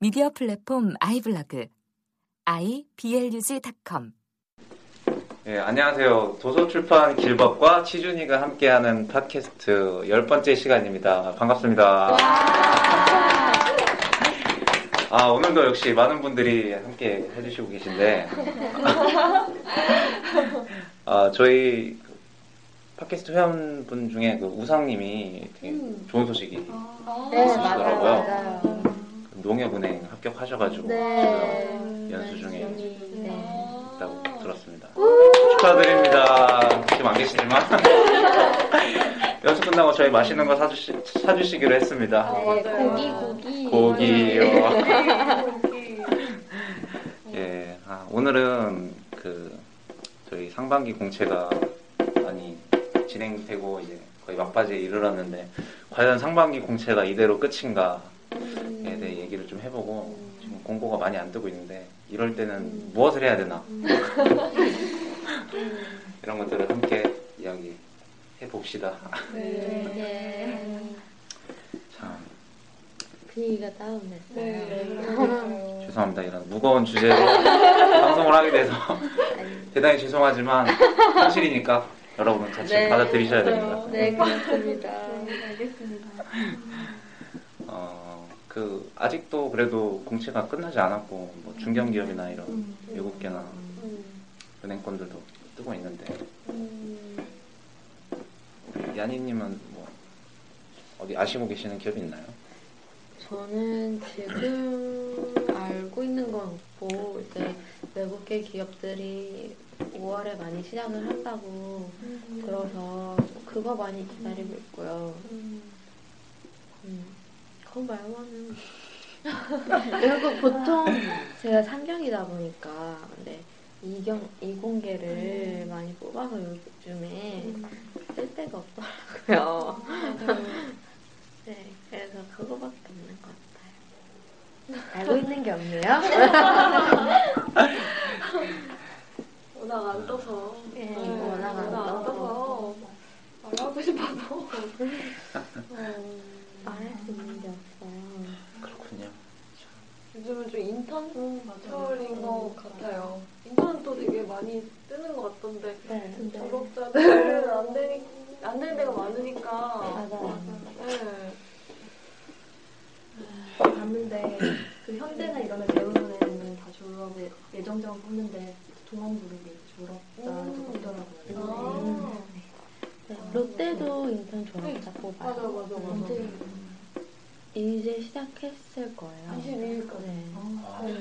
미디어 플랫폼 아이블로그 iblog.com 네, 안녕하세요. 도서출판 길법과 치준이가 함께하는 팟캐스트 열 번째 시간입니다. 반갑습니다. 아, 오늘도 역시 많은 분들이 함께 해주시고 계신데, 아, 저희 팟캐스트 회원분 중에 그 우상님이 되게 좋은 소식이 네, 있으시더라고요. 맞아요, 맞아요. 농협은행 합격하셔가지고 네. 지금 연수 중에 네. 있다고 들었습니다. 축하드립니다. 지금 안 계시지만 연수 끝나고 저희 맛있는 거 사주시, 사주시기로 했습니다. 네, 고기, 고기. 고기요. 예, 아, 오늘은 그 저희 상반기 공채가 많이 진행되고 이제 거의 막바지에 이르렀는데 과연 상반기 공채가 이대로 끝인가에 대해 얘기를 좀 해보고 지금 공고가 많이 안 뜨고 있는데 이럴 때는 무엇을 해야 되나 이런 것들을 함께 이야기 해 봅시다. 네. 참 분위기가 다운됐어요. 네. 죄송합니다 이런 무거운 주제로 방송을 하게 돼서 대단히 죄송하지만 현실이니까 여러분 같이 네. 받아들이셔야 됩니다. 네, 고맙습니다. 어, 그 아직도 그래도 공채가 끝나지 않았고 뭐 중견기업이나 이런 음. 외국계나 은행권들도 뜨고 있는데 우리 야니님은 뭐 어디 아시고 계시는 기업이 있나요? 저는 지금 알고 있는 건 없고, 이제 외국계 기업들이 5월에 많이 시작을 한다고 들어서 그거 많이 기다리고 있고요. 음, 그거 말고는. 그리고 보통 제가 상경이다 보니까, 근데 이경, 이공계를 많이 뽑아서 요즘에 쓸 데가 없더라고요. 네, 그래서 그거밖에 없는 것 같아요. 알고 있는 게 없네요.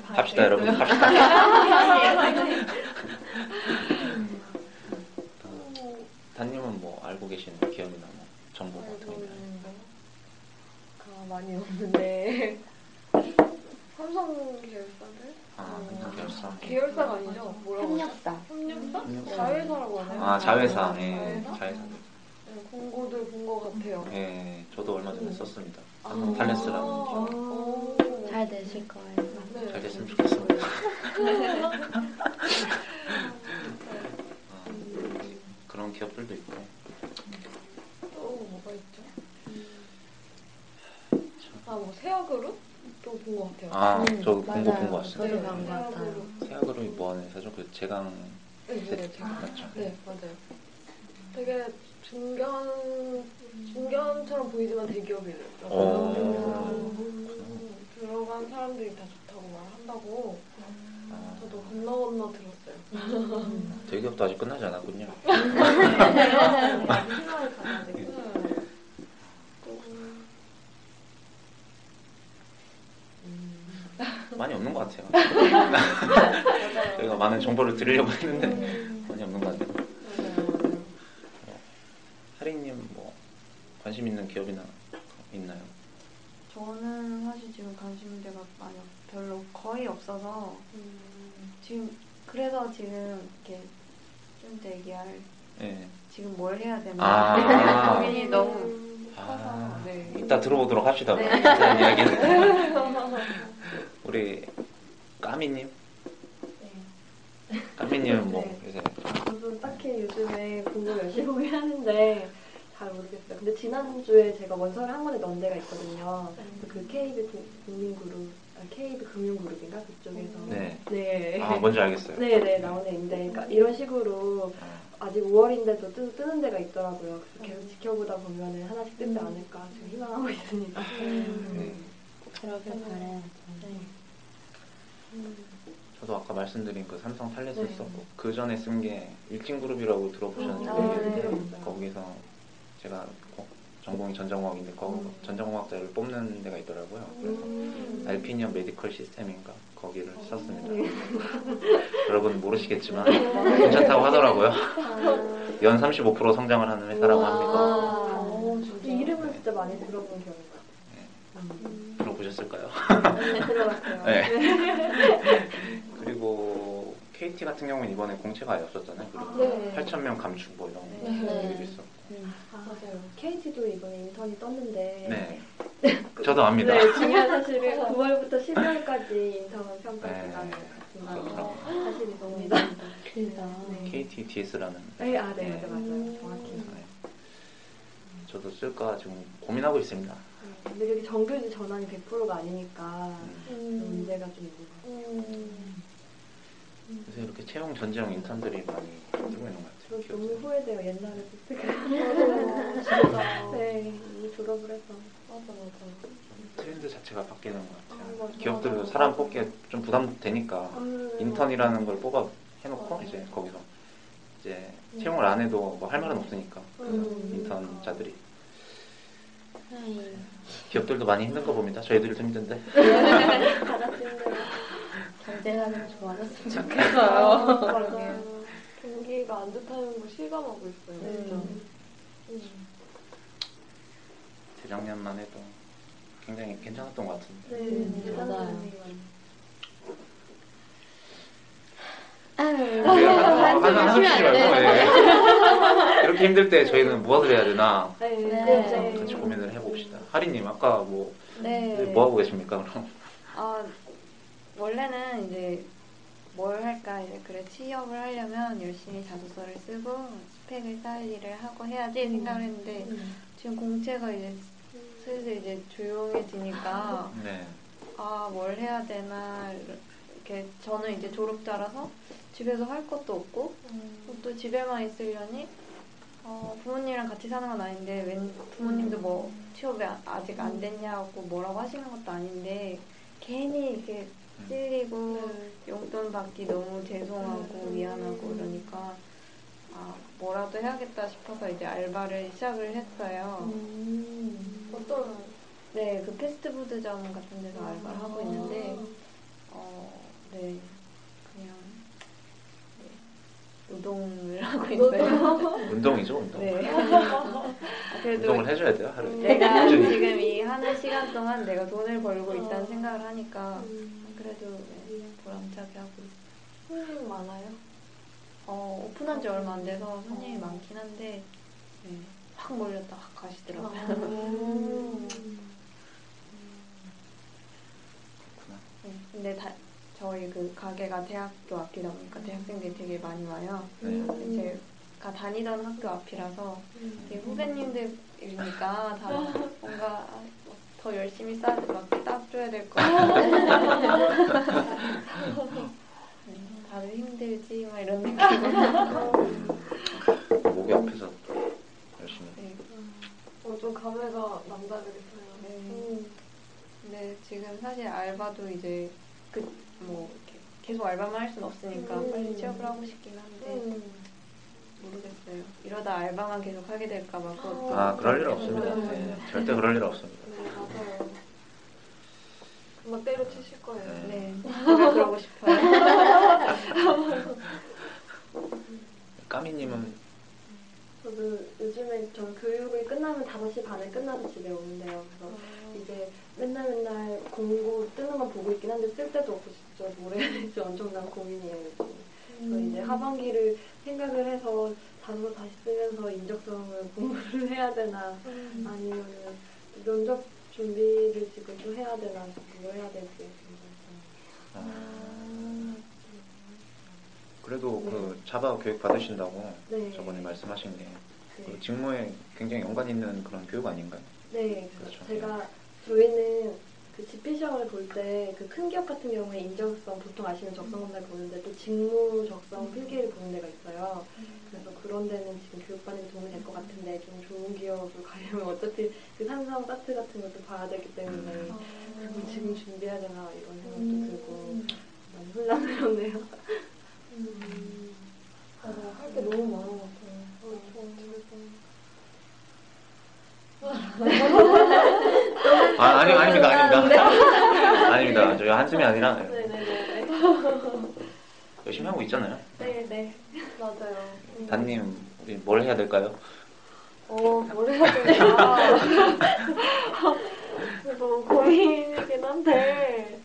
네. 합시다 여러분 합시다. 어, 단님은 뭐 알고 계시는 기업이나 뭐 정보 같은 거 있나요? 가 많이 없는데 삼성 계열사들? 아, 삼성 계열사. 계열사가 아니죠? 뭐라고? 협력사. 협력사? 자회사라고 하나요? 아 자회사, 예, 자회사? 자회사. 네, 공고들 본 것 같아요. 예, 저도 얼마 전에 썼습니다. 아. 삼성 탈레스라는 기업. 오. 잘 되실 거예요. 네. 잘 됐으면 좋겠습니다. 아, 그런 기업들도 있고. 또 뭐가 있죠? 아, 뭐 세아그룹? 또본 것 같아요. 아, 음, 저 공고 맞아요. 본것 같습니다. 저도 본것 같아요. 세아그룹이 뭐 하는 회사죠? 그 제강 네, 네, 제가. 맞죠? 네, 맞아요. 되게 중견, 중견처럼 보이지만 대기업이래요. 오. 들어간 사람들이 다 한다고 아, 저도 건너 건너 들었어요. 대기업도 아직 끝나지 않았군요. 네. 많이 없는 것 같아요. 저희가 많은 정보를 드리려고 했는데 많이 없는 것 같아요. 하리님 뭐 관심 있는 기업이나 있나요? 저는 사실 지금 관심대가 많이 없- 별로 거의 없어서 지금 그래서 지금 이렇게 좀 더 얘기할 예. 지금 뭘 해야 되나 아. 고민이 너무 아, 커서 네. 이따 들어보도록 합시다. 네. 이야기는. 우리 까미님? 까미님은 뭐 네. 요새 저도 딱히 요즘에 공부 열심히 하는데 잘 모르겠어요. 근데 지난주에 제가 원서를 한 권에 넣은 데가 있거든요. 그 KB 국- 국민그룹, 아, KB 금융그룹인가 그쪽에서. 네. 네. 아 뭔지 알겠어요. 네네 나오는 애인데 그러니까 이런 식으로 아직 5월인데도 뜨, 뜨는 데가 있더라고요. 그래서 계속 지켜보다 보면은 하나씩 뜨지 않을까 지금 희망하고 있습니다. 네. 그러길 바라야죠. 저도 아까 말씀드린 그 삼성 탈레스 네. 썼고 그 전에 쓴 게 일진그룹이라고 들어보셨는지 아, 네. 거기서 제가 거- 전공이 전자공학인데 거 음. 전자공학자를 뽑는 데가 있더라고요. 그래서 알피니엄 메디컬 시스템인가 거기를 썼습니다. 네. 여러분 모르시겠지만 괜찮다고 하더라고요. 연 35% 성장을 하는 회사라고 합니다. 아, 이 이름은 진짜 많이 들어본 기억이 나요. 들어보셨을까요? 들어봤어요. 네. 그리고 KT 같은 경우는 이번에 공채가 아예 없었잖아요. 그리고 네. 8,000명 감축 뭐 이런 네. 얘기도 있었고. 아, 맞아요. KT도 이번에 인턴이 떴는데. 네. 저도 압니다. 네, 중요한 사실은 9월부터 12월까지 인턴 평가 네. 기간이 그렇더라고요. 같은 사실이습니다 그래서 네. KTDS라는. 네, 아, 네, 맞아요, 맞아요. 정확히. 네. 저도 쓸까 지금 고민하고 있습니다. 네, 근데 여기 정규직 전환이 100%가 아니니까 음. 좀 문제가 좀 있는 것 같아요. 요새 이렇게 채용 전지형 인턴들이 많이 뜨고 있는 것저 같아요. 너무 기업들. 후회돼요. 옛날에. 진짜. 네, 졸업을 해서. 맞아 맞아. 트렌드 자체가 바뀌는 것 같아요. 아, 맞아. 기업들도 맞아. 사람 뽑기에 좀 부담되니까 음. 인턴이라는 걸 뽑아 해놓고 맞아. 이제 거기서 이제 채용을 안 해도 뭐 할 말은 없으니까 음. 인턴자들이 아이, 기업들도 많이 힘든 거 봅니다. 저희들도 힘든데. 다 같이 힘들어요. 경제가 좀 좋아졌으면 좋겠어요. 경기가 안 좋다는 거 실감하고 있어요. 진짜. 음. 재작년만 해도 굉장히 괜찮았던 것 같은데. 네, 음, 맞아요. 맞아요. 우리가 한- 한- 한숨 쉬지 말고 예. 이렇게 힘들 때 저희는 무엇을 해야 되나 네, 네. 네. 같이 고민을 해봅시다. 하리님 아까 뭐, 네. 뭐 하고 계십니까 그럼? 아 원래는 이제 뭘 할까 이제 그래 취업을 하려면 열심히 자소서를 쓰고 스펙을 쌓을 일을 하고 해야지 생각을 했는데 지금 공채가 이제 슬슬 이제 조용해지니까 네. 아뭘 해야 되나 이렇게 저는 이제 졸업자라서 집에서 할 것도 없고 또 집에만 있으려니 어, 부모님이랑 같이 사는 건 아닌데 웬 부모님도 뭐 취업이 아- 아직 안 됐냐고 뭐라고 하시는 것도 아닌데 괜히 이렇게 찔리고 용돈 받기 너무 죄송하고 미안하고 이러니까 아 뭐라도 해야겠다 싶어서 이제 알바를 시작을 했어요. 어떤 네, 그 패스트푸드점 같은 데서 알바를 하고 있는데, 어, 네, 그냥, 네, 노동을 하고 있어요. 운동이죠 운동. 네. 아, 그래도 운동을 해줘야 돼요 하루에. 내가. 지금 이 하는 시간 동안 내가 돈을 벌고 있다는 생각을 하니까, 그래도 네, 보람차게 하고 있어요. 손님 많아요? 어, 오픈한 지 얼마 안 돼서 손님이 많긴 한데, 네, 확 몰렸다 확 가시더라고요. 음. 그렇구나. 네, 근데 다, 저희 그 가게가 대학교 앞이다 보니까 대학생들이 되게 많이 와요. 네. 근데 제가 다니던 학교 앞이라서 되게 후배님들이니까 다 뭔가 아, 더 열심히 싸, 막딱 줘야 될. 네, 다들 힘들지? 막 이런 느낌으로. 목이 앞에서 열심히. 네. 어, 좀 감회가 남다르겠어요. 네. 근데 지금 사실 알바도 이제 그뭐 계속 알바만 할 수는 없으니까 음. 빨리 취업을 하고 싶긴 한데 음. 모르겠어요. 이러다 알바만 계속 하게 될까봐 그것도 아 그럴 일 없습니다. 네. 네, 절대 그럴 일 없습니다. 네. 금방 때려치실 거예요. 네. 네, 제가 그러고 싶어요. 까미님은 저도 요즘에 전 교육이 끝나면 5시 반에 끝나서 집에 오는데요. 그래서 이제 맨날 맨날 공고 뜨는 건 보고 있긴 한데 쓸 데도 없고 진짜 뭘 해야 될지 엄청난 고민이에요. 그래서 이제 하반기를 생각을 해서 단어 다시 쓰면서 인적성을 공부를 해야 되나 아니면 면접 준비를 지금 또 해야 되나 뭐 해야 될지 아, 그래도 그 자바 교육 받으신다고 네. 저번에 말씀하신 게 네. 그 직무에 굉장히 연관 있는 그런 교육 아닌가요? 네, 그렇죠. 제가 저희는 그 집필 시험을 볼 때 그 큰 기업 같은 경우에 인적성 보통 아시는 적성 검사를 보는데 또 직무 적성 필기를 보는 데가 있어요. 그래서 그런 데는 지금 교육받는 데 도움이 될 것 같은데 좀 좋은 기업을 가려면 어차피 그 삼성 사트 같은 것도 봐야 되기 때문에 그걸 지금 준비해야 되나 이런 생각도 들고 많이 혼란스럽네요. 할게 너무 많은 것 같아요. 아, 아니, 아닙니다, 아닙니다. 아닙니다. 저희 한숨이 아니라 네네네. 열심히 하고 있잖아요. 네, 네. 맞아요. 단님, 우리 뭘 해야 될까요? 어, 뭘 해야 될까? 너무 고민이긴 한데,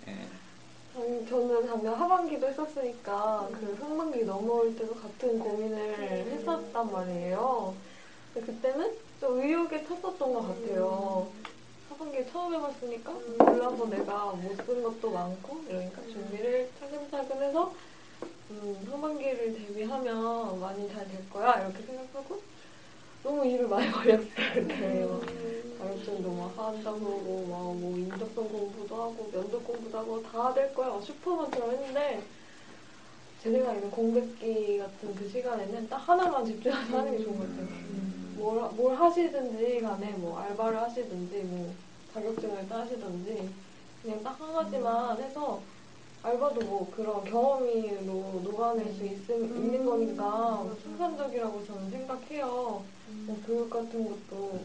저는 작년 하반기도 했었으니까, 그 상반기 넘어올 때도 같은 고민을 했었단 말이에요. 그때는 좀 의욕에 탔었던 것 같아요. 처음 해봤으니까, 몰라서 내가 못 쓴 것도 많고, 이러니까 준비를 차근차근 해서, 음, 상반기를 대비하면 많이 잘 될 거야, 이렇게 생각하고, 너무 일을 많이 벌였어요, 그때. 막 자격증도 막 한다고 그러고, 막뭐 인적성 공부도 하고, 면접 공부도 하고, 다 될 거야. 막 슈퍼맨처럼 했는데, 제 생각에는 공백기 같은 그 시간에는 딱 하나만 집중해서 하는 게 좋은 것 같아요. 뭘, 뭘 하시든지 간에 뭐 알바를 하시든지 뭐 자격증을 따시든지 그냥 딱 한 가지만 해서 알바도 뭐 그런 경험으로 녹아낼 수 있, 있는 거니까 생산적이라고 저는 생각해요. 뭐 교육 같은 것도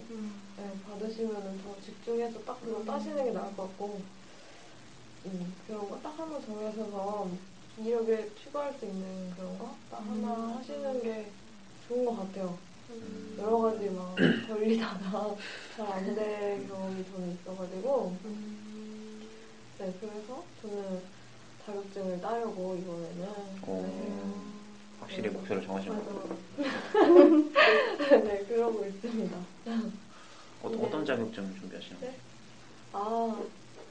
네, 받으시면 더 집중해서 딱 그거 따시는 게 나을 것 같고 음, 그런 거 딱 하나 정해서 이력에 추가할 수 있는 그런 거 딱 하나 하시는 게 좋은 것 같아요. 여러 가지 막 벌리다가 잘 안 될 경험이 저는 있어가지고 네 그래서 저는 자격증을 따려고 이번에는 오. 네. 확실히 목표를 정하신 것 같아요. 네 그러고 있습니다. 어, 어떤 자격증 준비하시는 거예요? 아,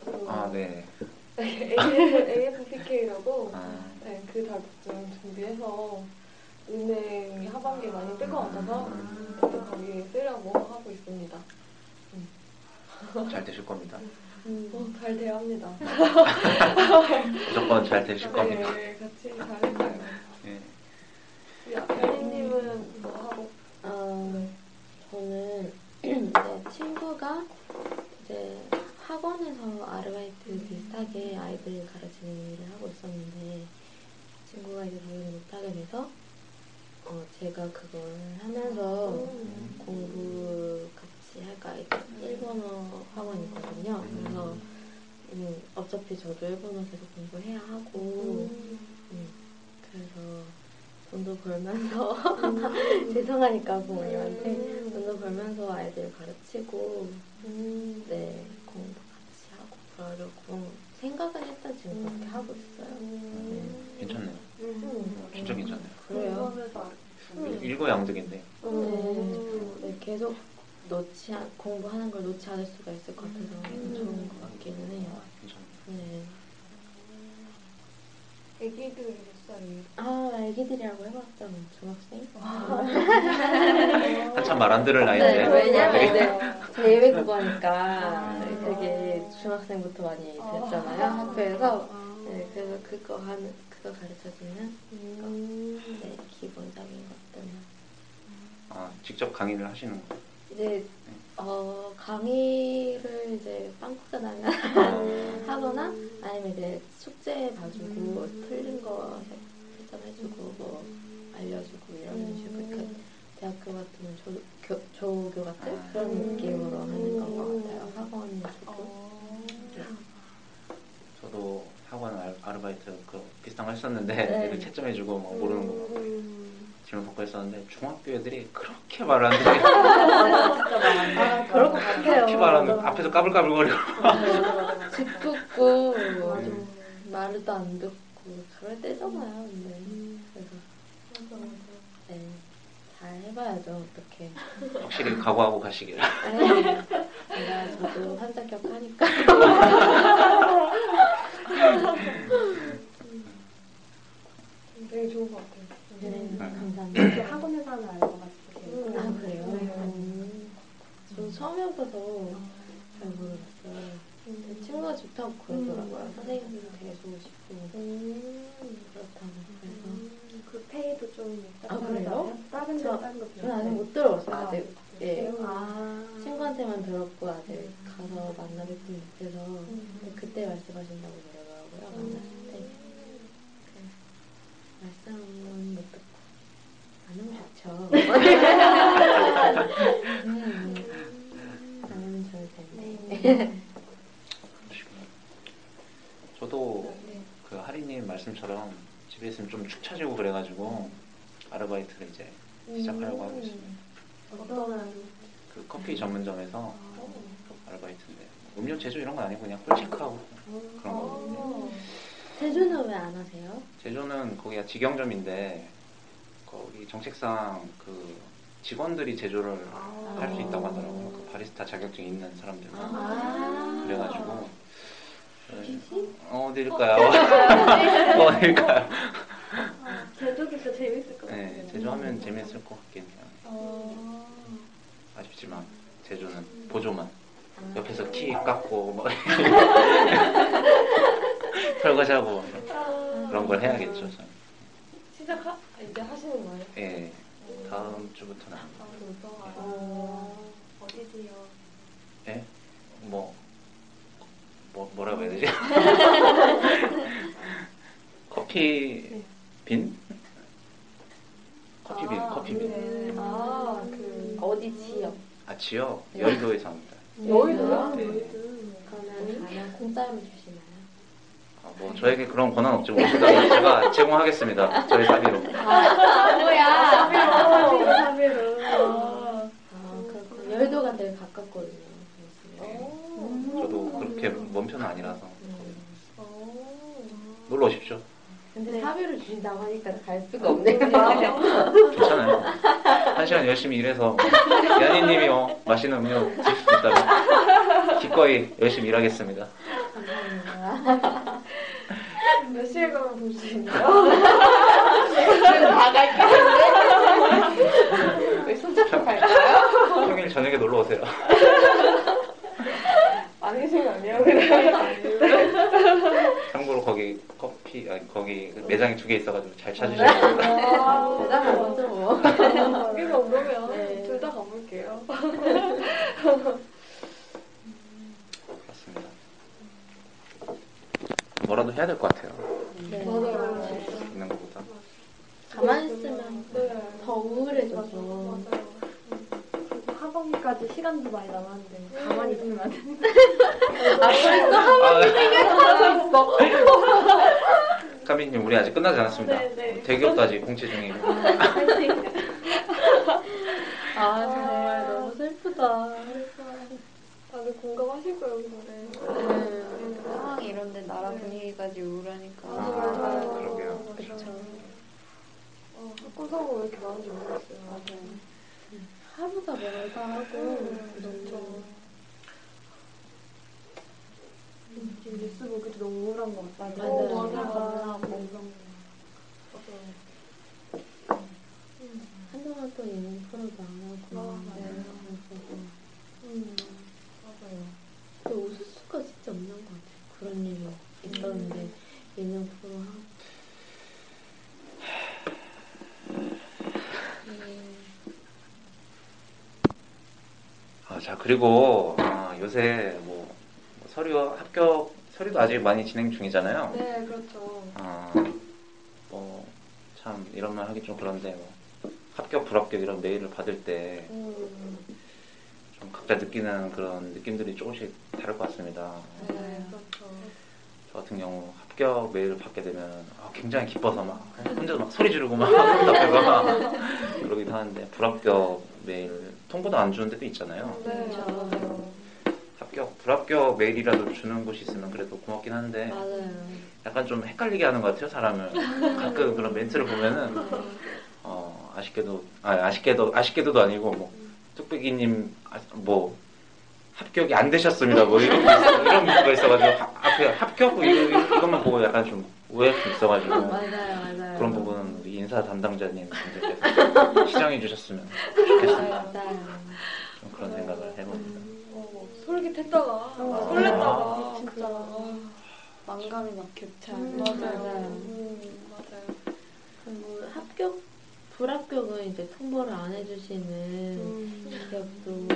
그 아, 네. AFPK라고 아, 네, 그 자격증 준비해서 은행이 하반기에 많이 뜰 것 같아서 네, 거기 쓰려고 하고 있습니다. 잘 되실 겁니다. 어, 잘 돼야 합니다. 무조건 잘 되실 겁니다. 네, 같이 잘해봐요. 예. 야, 혜리님은 뭐 하고? 어, 저는 이제 친구가 이제 학원에서 아르바이트 비슷하게 아이들 가르치는 일을 하고 있었는데 친구가 이제 자기는 못하게 돼서 어, 제가 그걸 하면서 공부 같이 할까 일본어 학원이 있거든요. 그래서 음, 어차피 저도 일본어 계속 공부해야 하고 음, 그래서 돈도 벌면서 죄송하니까 부모님한테 돈도 벌면서 아이들 가르치고 네 공부 같이 하고 그러려고 생각은 일단 지금 그렇게 하고 있어요. 네. 괜찮네요. 음. 진짜 괜찮네요. 그래요? 일거양득인데. 네, 네, 계속 놓지 않, 공부하는 걸 놓지 않을 수가 있을 것 같아서 좋은 것 같기는 해요. 네. 애기들이 몇 살이에요? 아, 애기들이라고 해봤자 뭐 중학생? 한참 말 안 들을 네, 나이인데. 왜냐면 네. 이제 제외 국어니까 되게 중학생부터 많이 됐잖아요, 학교에서. 네, 그래서 그거 하는, 그거 가르쳐주면, 네, 기본적인 것들만. 아, 직접 강의를 하시는 거예요? 이제, 어, 강의를 이제 빵꾸가 나면 하거나, 아니면 이제 숙제 봐주고, 틀린 거 채점해주고, 뭐, 알려주고, 이런 식으로. 그 대학교 같으면 조, 교, 조교 같은 그런 느낌으로 하는 건 것 같아요. 학원 주고. 저도 학원 알- 아르바이트 그 비슷한 거 했었는데 네. 애들 채점해주고 뭐 모르는 거 질문 받고 했었는데 중학교 애들이 그렇게 말을 안 듣게 아, 그럴 것 같아요. 그렇게 말하는 앞에서 까불까불거리고 짓궂고 맞아. 말도 안 듣고 그럴 때잖아요. 근데 그래서. 네, 잘 해봐야죠. 어떻게. 확실히 각오하고 가시길. 내가 저도 환자격 하니까. 되게 좋은 것 같아요. 네, 이렇게 감사합니다. 학원에서 하는 알바가 진짜 재밌어요. 아 그래요? 네. 음, 저 처음 해봐서 잘 모르겠어요. 근데 친구가 좋다고 그러더라고요. 선생님도 되게 좋으시고 그렇다고 그래서 그 페이도 좀 아, 그래요? 다른 데 저- 다른 거 저는 아직 못 들어봤어요. 아, 아직 예. 아. 친구한테만 들었고 아직 가서 만나뵙지 못해서 음. 그때 말씀하신다고 그러더라고요. 만났을 때그 말씀은 못 듣고 안 오면 좋죠. 음, 안 오면 좋을 텐데. 저도 그 하리님 말씀처럼 집에 있으면 좀 축 처지고 그래가지고 아르바이트를 이제 시작하려고 하고 있습니다. 어떤 그 커피 전문점에서 아르바이트인데 음료 제조 이런 건 아니고 그냥 홀체크하고 그런 거거든요. 제주는 왜 안 하세요? 제조는 거기가 직영점인데 거기 정책상 그 직원들이 제조를 할수 있다고 하더라고요. 그 바리스타 자격증 있는 사람들만. 아, 그래가지고 어, 어딜까요? 어딜까요? 제주도 진짜 재밌을 것 같아요. 네, 제조하면 재밌을 것 같긴 해요. 어. 아쉽지만 제조는 보조만 옆에서 키 깎고 뭐 설거지하고 그런 걸 해야겠죠. 저는. 시작 이제 하시는 거예요? 예, 다음 주부터는 어. 어디지요? 예, 뭐, 뭐 뭐라고 해야 되지? 커피 빈? 커피 빈, 커피 빈. 네. 아, 그 어디 지역? 아 지역 여의도에서 합니다. 여의도요? 네. 그러면 공짜로 주시나요? 아, 뭐 저에게 그런 권한 없죠. 오신다면 제가 제공하겠습니다. 저희 사비로. 아, 뭐야? 사비로 사비로. 아, 그렇구나. 여의도가 되게 가깝거든요. 그래서. 저도 그렇게 먼 편은 아니라서 음. 놀러 오십시오. 근데 사비를 주신다고 하니까 갈 수가 없네요. 괜찮아요. 한 시간 열심히 일해서 연희님이 어, 맛있는 음료 드실 수 있다면 기꺼이 열심히 일하겠습니다. 감사합니다. 몇 시에 가면 볼 수 있나요? 지금 나갈까 했는데? 왜 손잡고 갈까요? 평일 저녁에 놀러 오세요. 아니에요? 그냥. 참고로 거기 커피 아니 거기 매장이 두 개 있어가지고 잘 찾으셔야. 아, 대단한 거죠, 뭐. 거기서 오면 네. 둘다 가볼게요. 그렇습니다. 뭐라도 해야 될 것 같아요. 네. 있는 것보다. 가만히 있으면 네. 더 우울해져서. 학원까지 시간도 많이 남았는데 가만히 있으면 안 되니까. 아, 벌써 아, 있어. 까미님 우리 아직 끝나지 않았습니다. 네, 네. 대기업까지 공채 중이고. 아, 정말 너무 슬프다. 다들 공감하실 거예요, 노래. 음. 상황 이런 데 나라 분위기까지 우울하니까. 아, 맞아요. 그러게요. 그쵸. 어, 학교 사고 왜 이렇게 많은지 모르겠어요. 맞아요. 하루가 멀다 하고. 너무 지금 뉴스 보기도 너무 우울한 것 같아요. 맞아요. 어, 맞아요. 겁나고. 맞아요. 한동안 또 예능 프로도 안 하고. 아, 맞아요. 그래서 음, 맞아요. 근데 웃을 수가 진짜 없는 것 같아요. 그런 일이 있었는데 예능 프로 하고. 아, 자 그리고 아, 요새 뭐, 뭐 서류 합격 서류도 아직 많이 진행 중이잖아요. 네, 그렇죠. 아, 뭐, 참, 이런 말 하기 좀 그런데, 뭐, 합격, 불합격 이런 메일을 받을 때, 음, 좀 각자 느끼는 그런 느낌들이 조금씩 다를 것 같습니다. 네. 저 같은 경우 합격 메일을 받게 되면 아, 굉장히 기뻐서 막 혼자 막 소리 지르고 막 막 그러기도 하는데 불합격 메일 통보도 안 주는 데도 있잖아요. 네. 맞아요. 합격 불합격 메일이라도 주는 곳이 있으면 그래도 고맙긴 한데 맞아요. 약간 좀 헷갈리게 하는 것 같아요 사람을 가끔 그런 멘트를 보면은 어, 아쉽게도 아, 아쉽게도 아쉽게도도 아니고 뭐 뚝배기님 아, 뭐 합격이 안 되셨습니다 뭐 이런 이런 문구가 있어가지고 하- 앞에 합격 뭐 이거, 이것만 보고 약간 좀 오해가 좀 있어가지고 맞아요, 맞아요. 그런 부분은 우리 인사 담당자님 분들께서 시정해 주셨으면 좋겠습니다 맞아요. 좀 그런 생각을 해봅니다 어, 솔깃했다가 어. 설렜다가 진짜. 진짜 아, 만감이 막 격차. 음, 맞아요. 맞아요. 음, 맞아요. 그리고 합격, 불합격은 이제 통보를 안 해주시는 음, 기업도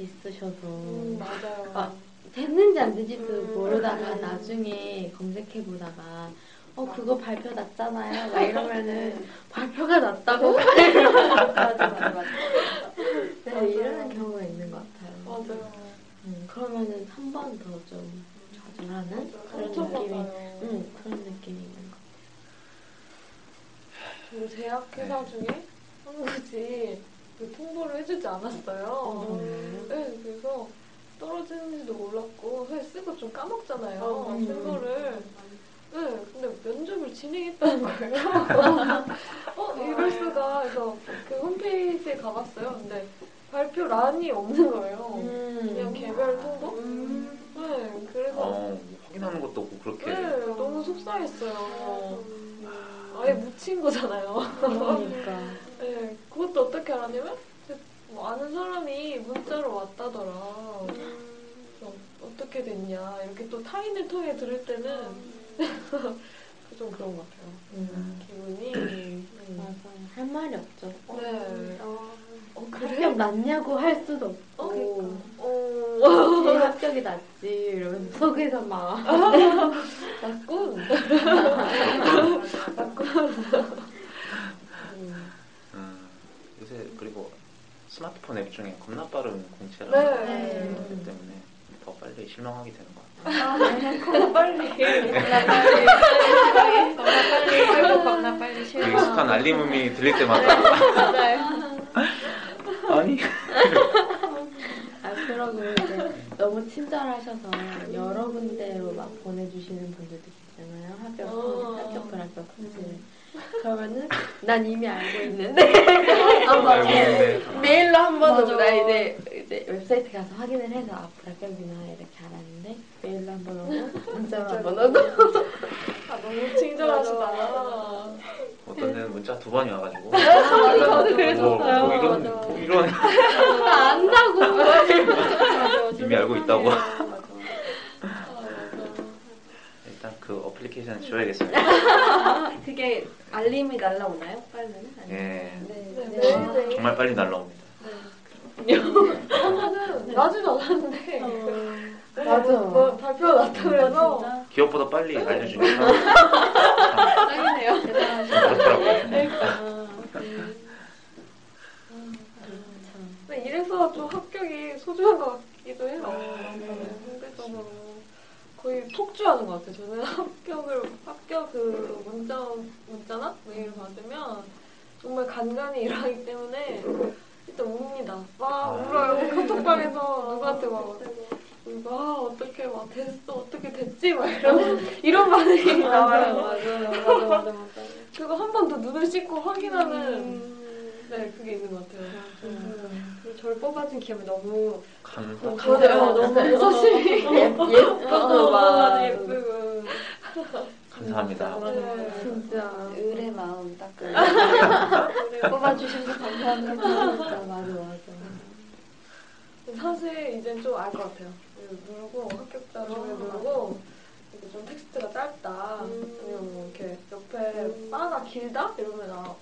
있으셔서 음, 맞아요. 아, 됐는지 안 됐는지도 음. 모르다가 나중에 검색해 보다가 어 그거 발표 났잖아요. 막 이러면은 발표가 났다고 맞아, 맞아, 맞아. 네, 이러는 경우가 있는 것 같아요. 맞아요. 음, 그러면은 한 번 더좀 좌절하는 그런 느낌이, 상처받아요. 음, 그런 느낌이 있는 것 저도 제약 회사 중에 한 곳이 그 통보를 해주지 않았어요. 같아요. 네, 그래서 떨어지는지도 몰랐고 사실 쓰고 좀 까먹잖아요. 어, 쓴 음. 거를. 네, 근데 면접을 진행했다는 거예요. 어, 이럴 수가. 그래서 그 홈페이지에 가봤어요. 근데 발표란이 없는 거예요. 그냥 개별 통보? 음. 네, 그래서 어, 확인하는 것도 없고 그렇게 네, 너무 속상했어요. 아예 묻힌 거잖아요. 그러니까. 네, 그것도 어떻게 알았냐면 뭐 아는 사람이 문자로 왔다더라. 그래서 어떻게 됐냐 이렇게 또 타인을 통해 들을 때는 좀 그런 것 같아요. 음. 기분이. 맞아요. 할 말이 없죠. 어, 네. 어, 합격 났냐고 할 수도 어, 없고. 어, 제 합격이 났지. 이러면서 속에서 막. 맞군. 음, 요새 그리고 스마트폰 앱 중에 겁나 빠른 공채라 네. 그렇기 때문에 더 빨리 실망하게 되는 것 같아요. 겁나 빨리. 겁나 빨리. 겁나 빨리. 아이고, 겁나 빨리 그 실망. 익숙한 알림음이 들릴 때마다 맞아요. 아니 아, 그러고 이제 너무 친절하셔서 여러 군데로 막 보내주시는 분들도 계시잖아요. 합격, 어. 합격, 불 합격 통지를. 그러면은 난 이미 알고 있는데 알고 있는데 메일로 한번더 맞아. 나 이제 이제 웹사이트 가서 확인을 해서 아 불합격이나 이렇게 알았는데 메일로 한번 오고 문자로 한번 오고 아, 너무 친절하시다. 어떤 데는 문자 두 번이 와가지고 저도 그랬었어요. 뭐, 뭐 이런. 뭐 이런 나 안다고 맞아. 이미 알고 있다고. 그 어플리케이션 지워야겠어요. 그게 알림이 날라오나요? 빨리는? 아니면? 예, 네, 네. 매일매일. 정말 빨리 날라옵니다. 저는 나지도 않았는데. 맞아. 뭐 발표가 났다 그래서. 기업보다 빨리 알려주니까 짱이네요. 그렇더라고요. 근데 이래서 좀 합격이 소중한 것 같기도 해요. 네, 상대적으로 거의 폭주하는 것 같아요. 저는 합격을 합격 그 문자 문자나 메일 받으면 정말 간간히 일하기 때문에 일단 웁니다. 막 울어요. 카톡방에서 누구한테 막 울고 아 어떻게 막 됐어 어떻게 됐지 막 이런 이런 반응이 나와요. 맞아요. 맞아 맞아 맞아. 그거 한 번 더 눈을 씻고 확인하는 네 그게 있는 것 같아요. 그리고 저를 뽑아준 기업이 너무 감사. 맞아요. 너무 애서심이 예쁘고 막 예쁘고 감사합니다. 네. 진짜 의의 마음 딱 그. 뽑아주셔서 감사합니다. 진짜 맞아 맞아. 사실 이젠 좀 알 것 같아요. 누르고 합격자 중에 누르고 이게 좀 텍스트가 짧다 아니면 뭐 이렇게 옆에 바가 길다 이러면 아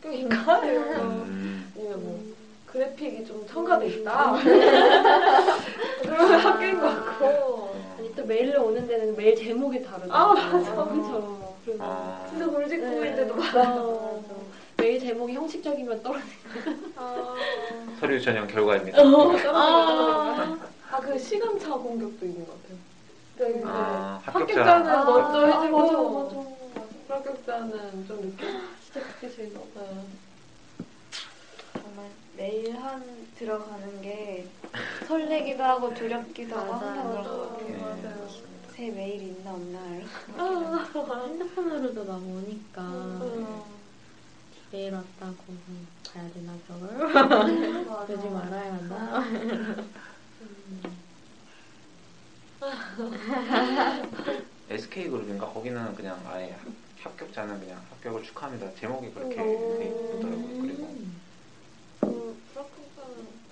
합격인가 이러면 음, 아니면 뭐 그래픽이 좀 첨가돼 있다 그러면 합격인 것 같고 아니 또 메일로 오는 데는 메일 제목이 다르다. 아, 맞아. 그렇죠. 아, 진짜 골직구인데도 네. 많아요. 메일 제목이 형식적이면 떨어지. 아, 서류 전형 결과입니다. 아, 그 시간차 공격도 있는 것 같아요. 네, 아, 합격자는 합격자. 먼저 아, 해주고 맞아, 맞아. 불합격자는 좀 늦게 시작해주시고 네. 정말 매일 한 들어가는 게 설레기도 하고 두렵기도 하고. 항상 그런 것 네, 같아요. 맞아요. 새 메일 있나 없나 이렇게. 핸드폰으로도 막 오니까 음. 내일 왔다고 가야 되나 저걸? 오지 말아야 하나? SK 그룹인가 거기는 그냥 아예 합격자는 그냥 합격을 축하합니다. 제목이 그렇게 오. 돼 있더라고요. 그리고 그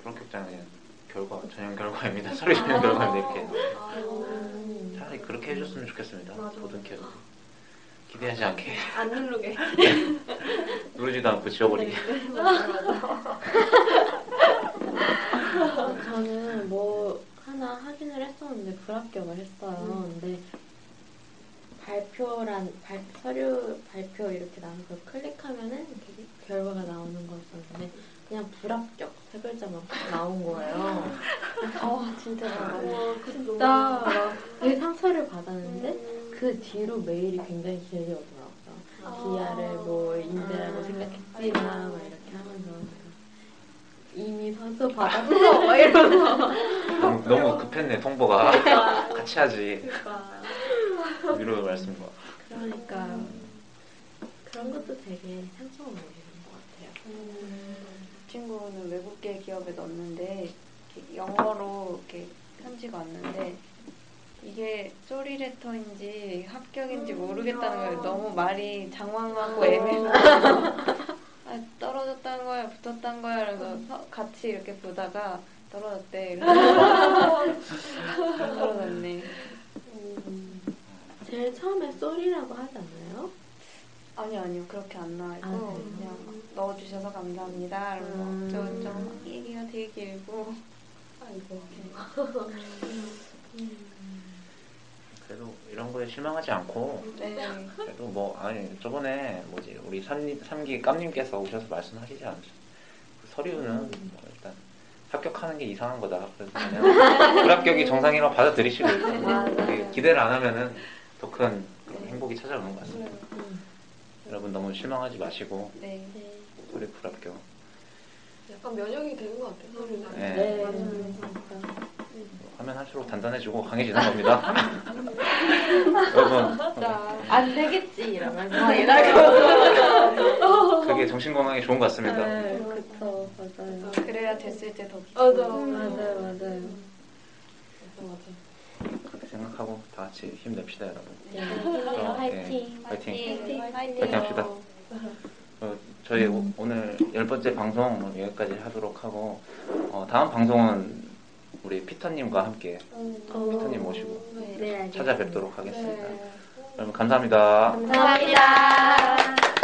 불합격자는 그냥 결과 전형 결과입니다. 서류 전형 결과인데 이렇게 아, 차라리 그렇게 해줬으면 좋겠습니다. 맞아. 보든캐도 기대하지 않게 안 누르게 누르지도 않고 지워버리게. 어, 저는 뭐 하나 확인을 했었는데 불합격을 했어요. 근데 발표란 발, 서류 발표 이렇게 나와서 그걸 클릭하면은 이렇게 결과가 나오는 거였었는데 그냥 불합격 세 글자만 나온 거예요. 아 진짜 와나 진짜 나 되게 상처를 받았는데 그 뒤로 메일이 굉장히 길게 오더라고요. 기아를 뭐 인재라고 생각했지만 막 이렇게 하면서 이미 상처 받았어 막 이러면서 너무, 너무 급했네 통보가. 같이 하지. 그러니까 위로의 말씀과. 그러니까 그런 것도 되게 상처가 같아요. 그 친구는 외국계 기업에 넣었는데 이렇게 영어로 이렇게 편지가 왔는데 이게 소리레터인지 합격인지 모르겠다는 거예요. 너무 말이 장황하고 애매하고 아, 떨어졌다는 거야, 붙었다는 거야. 그래서 서- 같이 이렇게 보다가 떨어졌대. 떨어졌네. 제일 처음에 쏘리라고 하지 않아요? 아니요, 아니요. 그렇게 안 나와있고 아, 그래요? 그냥 넣어주셔서 감사합니다. 이러면서 음. 저좀 얘기가 되게 길고 아이고 그래도 이런 거에 실망하지 않고 네. 그래도 뭐 아니 저번에 뭐지 우리 삼, 삼기 깜님께서 오셔서 말씀하시지 않으셨어요? 그 서류는 뭐 일단 합격하는 게 이상한 거다. 그래서 그냥 불합격이 정상이라고 받아들이시고 그게 기대를 안 하면은 더큰 행복이 찾아오는 것 같습니다. 여러분 너무 실망하지 마시고 네. 소리 불합격. 약간 면역이 되는 것 같아요 소리는 네. 네. 맞아요. 진짜. 하면 할수록 단단해지고 강해지는 겁니다. 여러분 안 되겠지 이러면서 막 이러고. 그게 정신 건강에 좋은 것 같습니다. 네, 그쵸, 맞아요. 그래야 됐을 때더 맞아 맞아요, 맞아요. 맞아 맞아 그렇게 생각하고 다 같이 힘냅시다, 여러분. 네, 어, 화이팅. 네, 화이팅. 화이팅. 화이팅 합시다. 어, 저희 오- 오늘 열 번째 방송 여기까지 하도록 하고 어, 다음 방송은 우리 피터님과 함께 피터님 모시고 네. 찾아뵙도록 하겠습니다. 네. 여러분 감사합니다. 감사합니다.